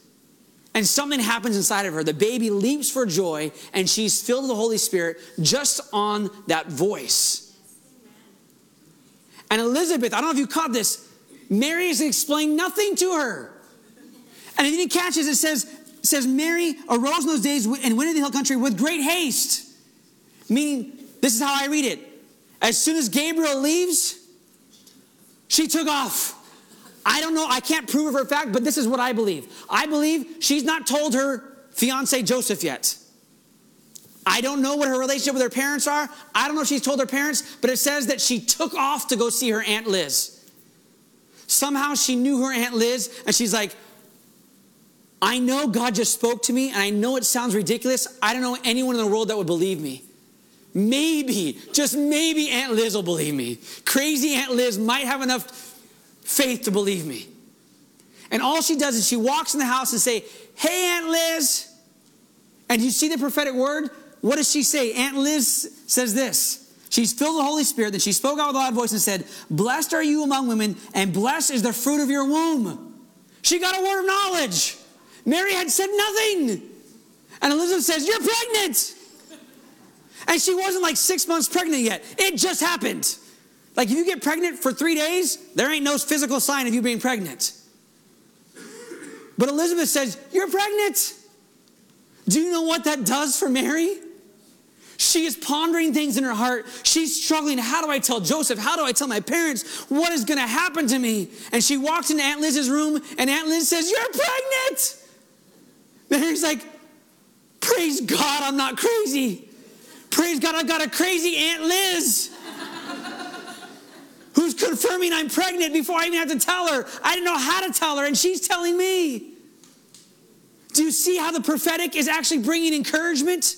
And something happens inside of her. The baby leaps for joy, and she's filled with the Holy Spirit just on that voice. And Elizabeth, I don't know if you caught this, Mary has explained nothing to her. And if you didn't catch this, it says, it says Mary arose in those days and went into the hill country with great haste. Meaning, this is how I read it. As soon as Gabriel leaves, she took off. I don't know, I can't prove her fact, but this is what I believe. I believe she's not told her fiance Joseph yet. I don't know what her relationship with her parents are. I don't know if she's told her parents, but it says that she took off to go see her Aunt Liz. Somehow she knew her Aunt Liz, and she's like, I know God just spoke to me, and I know it sounds ridiculous. I don't know anyone in the world that would believe me. Maybe, just maybe Aunt Liz will believe me. Crazy Aunt Liz might have enough faith to believe me. And all she does is she walks in the house and say, Hey, Aunt Liz. And you see the prophetic word? What does she say? Aunt Liz says this. She's filled with the Holy Spirit. Then she spoke out with a loud voice and said, Blessed are you among women, and blessed is the fruit of your womb. She got a word of knowledge. Mary had said nothing. And Elizabeth says, You're pregnant. And she wasn't like six months pregnant yet. It just happened. Like if you get pregnant for three days, there ain't no physical sign of you being pregnant. But Elizabeth says, You're pregnant. Do you know what that does for Mary? She is pondering things in her heart. She's struggling. How do I tell Joseph? How do I tell my parents what is going to happen to me? And she walks into Aunt Liz's room, and Aunt Liz says, You're pregnant. Mary's like, Praise God, I'm not crazy. Praise God, I've got a crazy Aunt Liz who's confirming I'm pregnant before I even have to tell her. I didn't know how to tell her, and she's telling me. Do you see how the prophetic is actually bringing encouragement?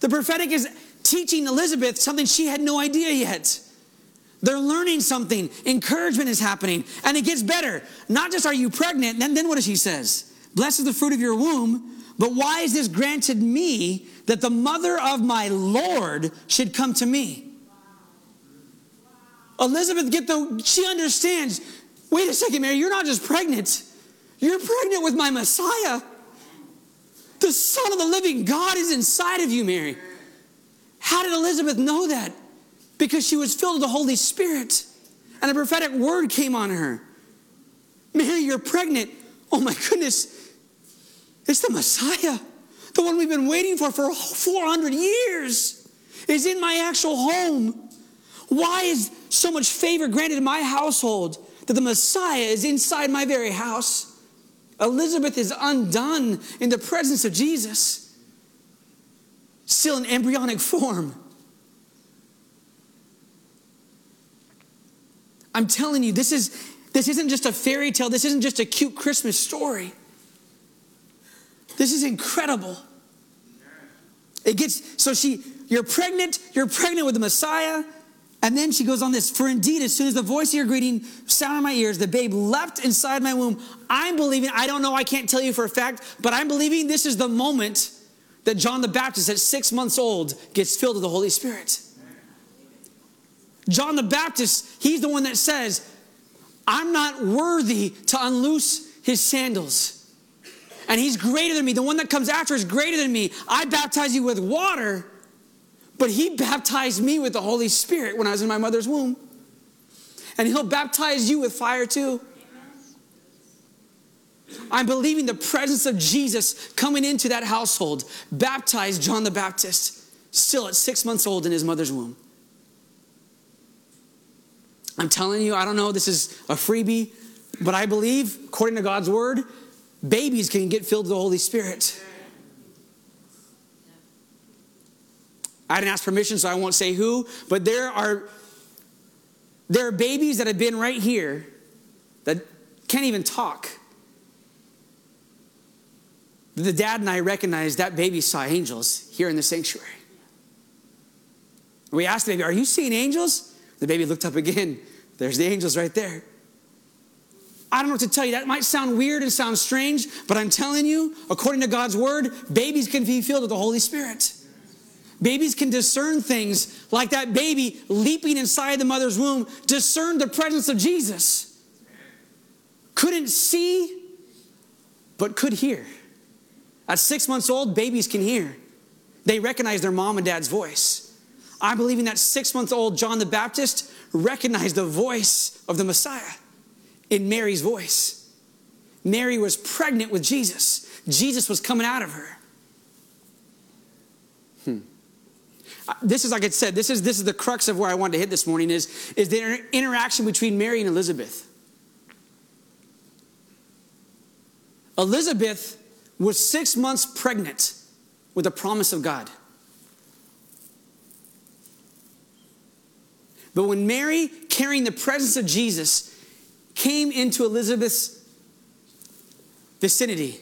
The prophetic is teaching Elizabeth something she had no idea yet. They're learning something. Encouragement is happening. And it gets better. Not just are you pregnant, then, then what does she says? Blessed is the fruit of your womb. But why is this granted me that the mother of my Lord should come to me? Elizabeth, get the, she understands. Wait a second, Mary, you're not just pregnant. You're pregnant with my Messiah. The Son of the living God is inside of you, Mary. How did Elizabeth know that? Because she was filled with the Holy Spirit and a prophetic word came on her. Mary, you're pregnant. Oh my goodness. It's the Messiah. the one we've been waiting for for 400 years, is in my actual home. Why is so much favor granted in my household that the Messiah is inside my very house? Elizabeth is undone in the presence of Jesus, still in embryonic form. I'm telling you, this is this isn't just a fairy tale. This isn't just a cute Christmas story. This is incredible. It gets so she you're pregnant, you're pregnant with the Messiah. And then she goes on this, for indeed, as soon as the voice of your greeting sounded in my ears, the babe leapt inside my womb. I'm believing, I don't know, I can't tell you for a fact, but I'm believing this is the moment that John the Baptist, at six months old, gets filled with the Holy Spirit. John the Baptist, he's the one that says, I'm not worthy to unloose his sandals. And he's greater than me. The one that comes after is greater than me. I baptize you with water but he baptized me with the Holy Spirit when I was in my mother's womb. And he'll baptize you with fire too. I'm believing the presence of Jesus coming into that household baptized John the Baptist, still at six months old in his mother's womb. I'm telling you, I don't know, this is a freebie, but I believe, according to God's word, babies can get filled with the Holy Spirit. I didn't ask permission, so I won't say who, but there are there are babies that have been right here that can't even talk. The dad and I recognized that baby saw angels here in the sanctuary. We asked the baby, Are you seeing angels? The baby looked up again. There's the angels right there. I don't know what to tell you. That might sound weird and sound strange, but I'm telling you, according to God's word, babies can be filled with the Holy Spirit. Babies can discern things like that baby leaping inside the mother's womb discerned the presence of Jesus. Couldn't see, but could hear. At six months old, babies can hear. They recognize their mom and dad's voice. I believe in that six month old John the Baptist recognized the voice of the Messiah in Mary's voice. Mary was pregnant with Jesus, Jesus was coming out of her. This is like I said, this is this is the crux of where I wanted to hit this morning is, is the inter- interaction between Mary and Elizabeth. Elizabeth was six months pregnant with the promise of God. But when Mary, carrying the presence of Jesus, came into Elizabeth's vicinity,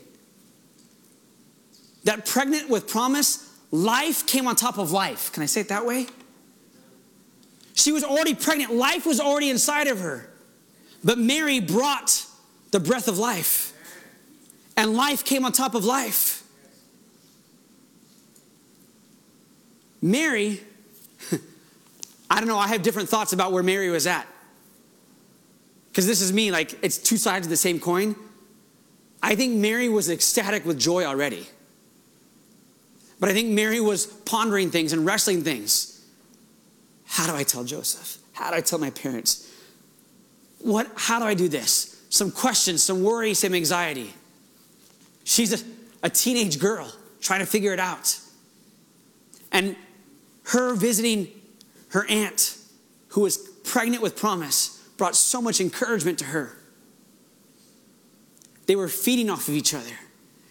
that pregnant with promise Life came on top of life. Can I say it that way? She was already pregnant, life was already inside of her. But Mary brought the breath of life, and life came on top of life. Mary, [laughs] I don't know, I have different thoughts about where Mary was at. Because this is me, like it's two sides of the same coin. I think Mary was ecstatic with joy already. But I think Mary was pondering things and wrestling things. How do I tell Joseph? How do I tell my parents? What, how do I do this? Some questions, some worry, some anxiety. She's a, a teenage girl trying to figure it out. And her visiting her aunt, who was pregnant with promise, brought so much encouragement to her. They were feeding off of each other.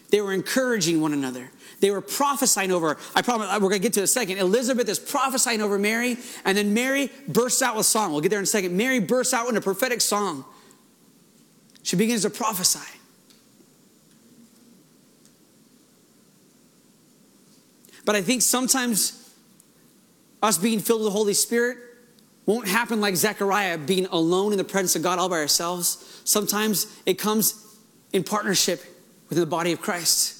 They were encouraging one another. They were prophesying over. I promise we're going to get to a second. Elizabeth is prophesying over Mary, and then Mary bursts out with song. We'll get there in a second. Mary bursts out in a prophetic song. She begins to prophesy. But I think sometimes us being filled with the Holy Spirit won't happen like Zechariah being alone in the presence of God all by ourselves. Sometimes it comes in partnership within the body of Christ.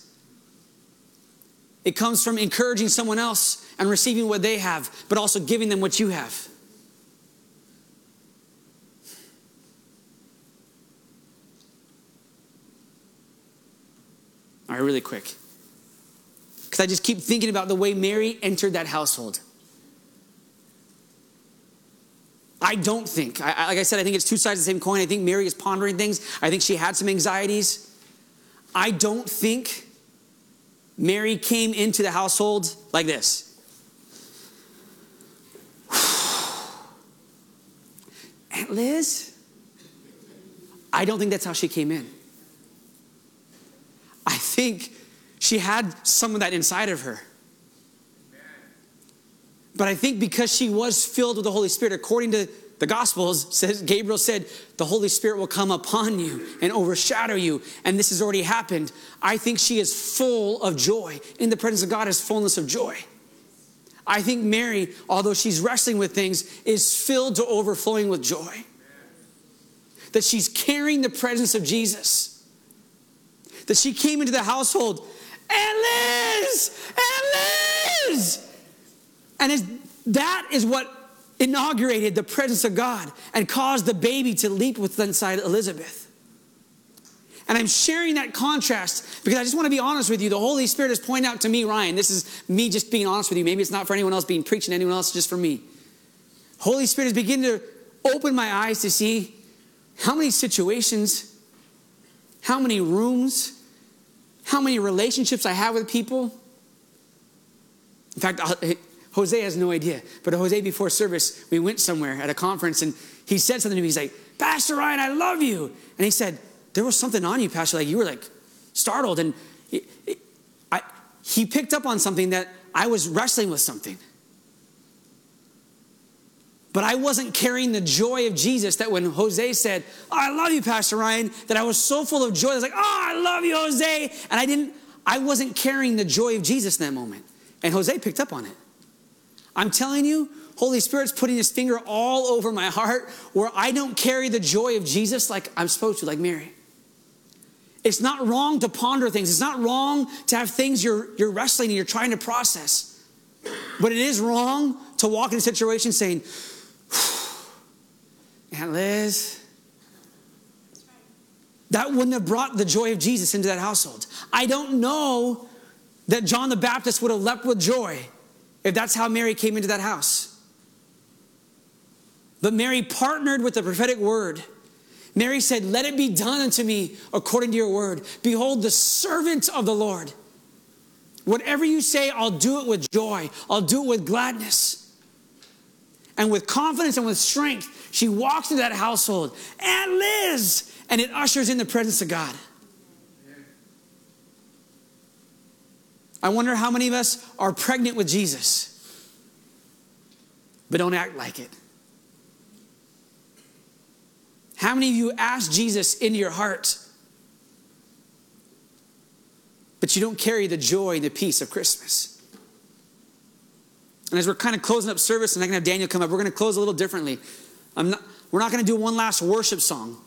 It comes from encouraging someone else and receiving what they have, but also giving them what you have. All right, really quick. Because I just keep thinking about the way Mary entered that household. I don't think, I, like I said, I think it's two sides of the same coin. I think Mary is pondering things. I think she had some anxieties. I don't think Mary came into the household like this. [sighs] Aunt Liz? I don't think that's how she came in. I think she had some of that inside of her. But I think because she was filled with the Holy Spirit, according to the Gospels, says Gabriel said, the Holy Spirit will come upon you and overshadow you. And this has already happened. I think she is full of joy. In the presence of God is fullness of joy. I think Mary, although she's wrestling with things, is filled to overflowing with joy. That she's carrying the presence of Jesus. That she came into the household, and Liz, and Liz. And that is what inaugurated the presence of God and caused the baby to leap within inside Elizabeth. And I'm sharing that contrast because I just want to be honest with you. The Holy Spirit has pointed out to me, Ryan, this is me just being honest with you. Maybe it's not for anyone else being preaching anyone else, just for me. Holy Spirit is beginning to open my eyes to see how many situations, how many rooms, how many relationships I have with people. In fact, Jose has no idea. But Jose, before service, we went somewhere at a conference and he said something to me. He's like, Pastor Ryan, I love you. And he said, There was something on you, Pastor. Like you were like startled. And I, he picked up on something that I was wrestling with something. But I wasn't carrying the joy of Jesus that when Jose said, oh, I love you, Pastor Ryan, that I was so full of joy. I was like, Oh, I love you, Jose. And I didn't, I wasn't carrying the joy of Jesus in that moment. And Jose picked up on it. I'm telling you, Holy Spirit's putting his finger all over my heart where I don't carry the joy of Jesus like I'm supposed to, like Mary. It's not wrong to ponder things. It's not wrong to have things you're, you're wrestling and you're trying to process. But it is wrong to walk in a situation saying, Aunt Liz, that wouldn't have brought the joy of Jesus into that household. I don't know that John the Baptist would have leapt with joy if that's how Mary came into that house. But Mary partnered with the prophetic word. Mary said, Let it be done unto me according to your word. Behold, the servant of the Lord. Whatever you say, I'll do it with joy, I'll do it with gladness. And with confidence and with strength, she walks into that household. Aunt Liz! And it ushers in the presence of God. I wonder how many of us are pregnant with Jesus, but don't act like it. How many of you ask Jesus into your heart, but you don't carry the joy and the peace of Christmas? And as we're kind of closing up service, and I can have Daniel come up, we're going to close a little differently. Not, we're not going to do one last worship song.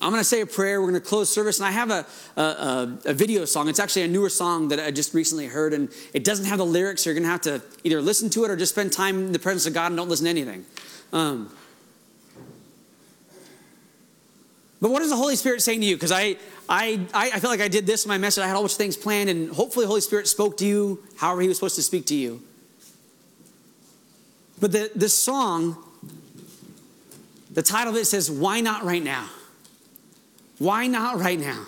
I'm going to say a prayer. We're going to close service. And I have a, a, a, video song. It's actually a newer song that I just recently heard. And it doesn't have the lyrics. So you're going to have to either listen to it or just spend time in the presence of God and don't listen to anything. Um, but what is the Holy Spirit saying to you? Because I, I, I feel like I did this in my message. I had all of things planned. And hopefully the Holy Spirit spoke to you however he was supposed to speak to you. But the, this song, the title of it says, Why Not Right Now? Why not right now?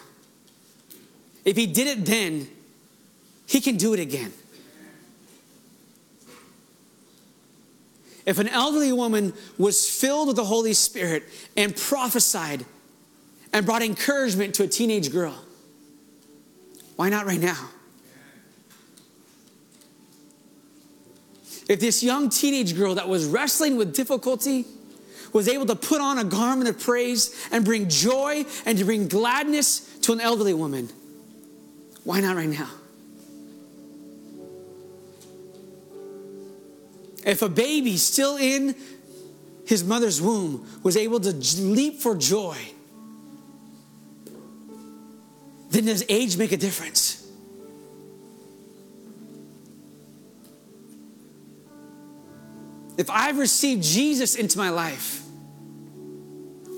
If he did it then, he can do it again. If an elderly woman was filled with the Holy Spirit and prophesied and brought encouragement to a teenage girl, why not right now? If this young teenage girl that was wrestling with difficulty was able to put on a garment of praise and bring joy and to bring gladness to an elderly woman. Why not right now? If a baby still in his mother's womb was able to leap for joy, then does age make a difference? If I've received Jesus into my life,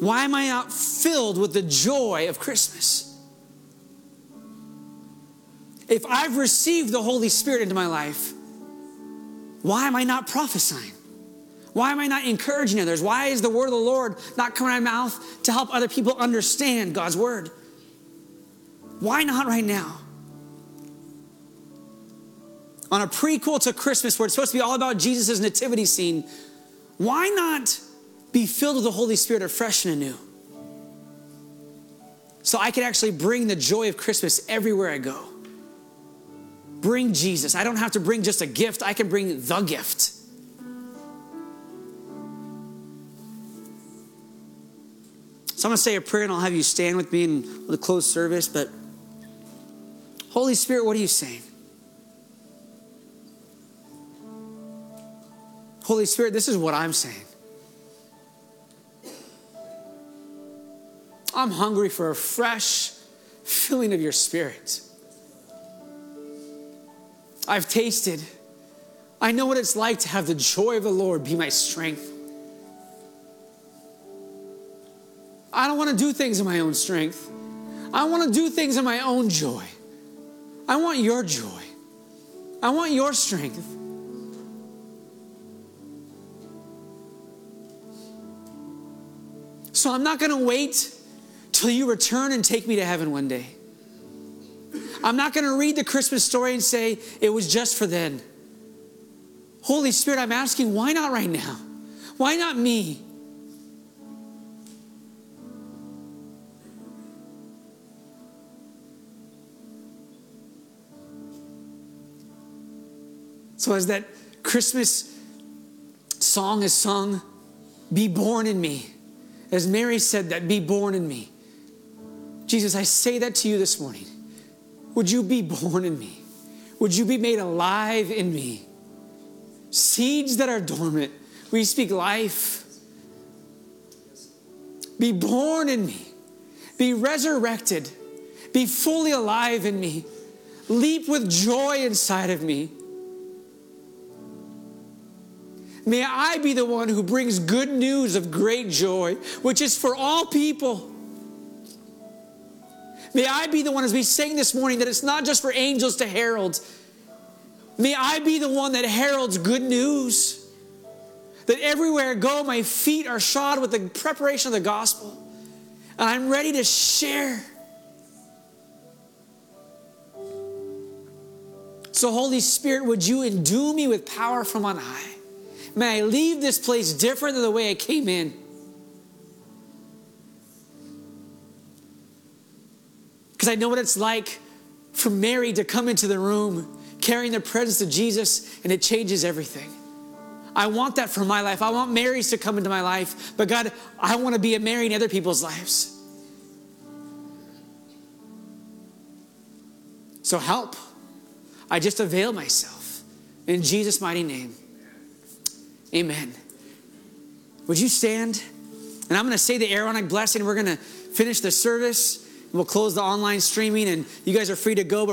why am I not filled with the joy of Christmas? If I've received the Holy Spirit into my life, why am I not prophesying? Why am I not encouraging others? Why is the word of the Lord not coming out of my mouth to help other people understand God's word? Why not right now? on a prequel to Christmas where it's supposed to be all about Jesus' nativity scene, why not be filled with the Holy Spirit afresh and anew? So I can actually bring the joy of Christmas everywhere I go. Bring Jesus. I don't have to bring just a gift, I can bring the gift. So I'm going to say a prayer and I'll have you stand with me in the closed service. But Holy Spirit, what are you saying? Holy Spirit, this is what I'm saying. I'm hungry for a fresh filling of your spirit. I've tasted. I know what it's like to have the joy of the Lord be my strength. I don't want to do things in my own strength. I want to do things in my own joy. I want your joy. I want your strength. So I'm not going to wait till you return and take me to heaven one day. I'm not going to read the Christmas story and say it was just for then. Holy Spirit, I'm asking, why not right now? Why not me? So, as that Christmas song is sung, be born in me. As Mary said that, be born in me. Jesus, I say that to you this morning. Would you be born in me? Would you be made alive in me? Seeds that are dormant, we speak life. Be born in me. Be resurrected. Be fully alive in me. Leap with joy inside of me. May I be the one who brings good news of great joy, which is for all people. May I be the one, as we sang this morning, that it's not just for angels to herald. May I be the one that heralds good news. That everywhere I go, my feet are shod with the preparation of the gospel. And I'm ready to share. So, Holy Spirit, would you endue me with power from on high? May I leave this place different than the way I came in. Because I know what it's like for Mary to come into the room carrying the presence of Jesus and it changes everything. I want that for my life. I want Marys to come into my life, but God, I want to be a Mary in other people's lives. So help. I just avail myself. In Jesus' mighty name. Amen. Would you stand? And I'm going to say the Aaronic blessing. We're going to finish the service. We'll close the online streaming, and you guys are free to go.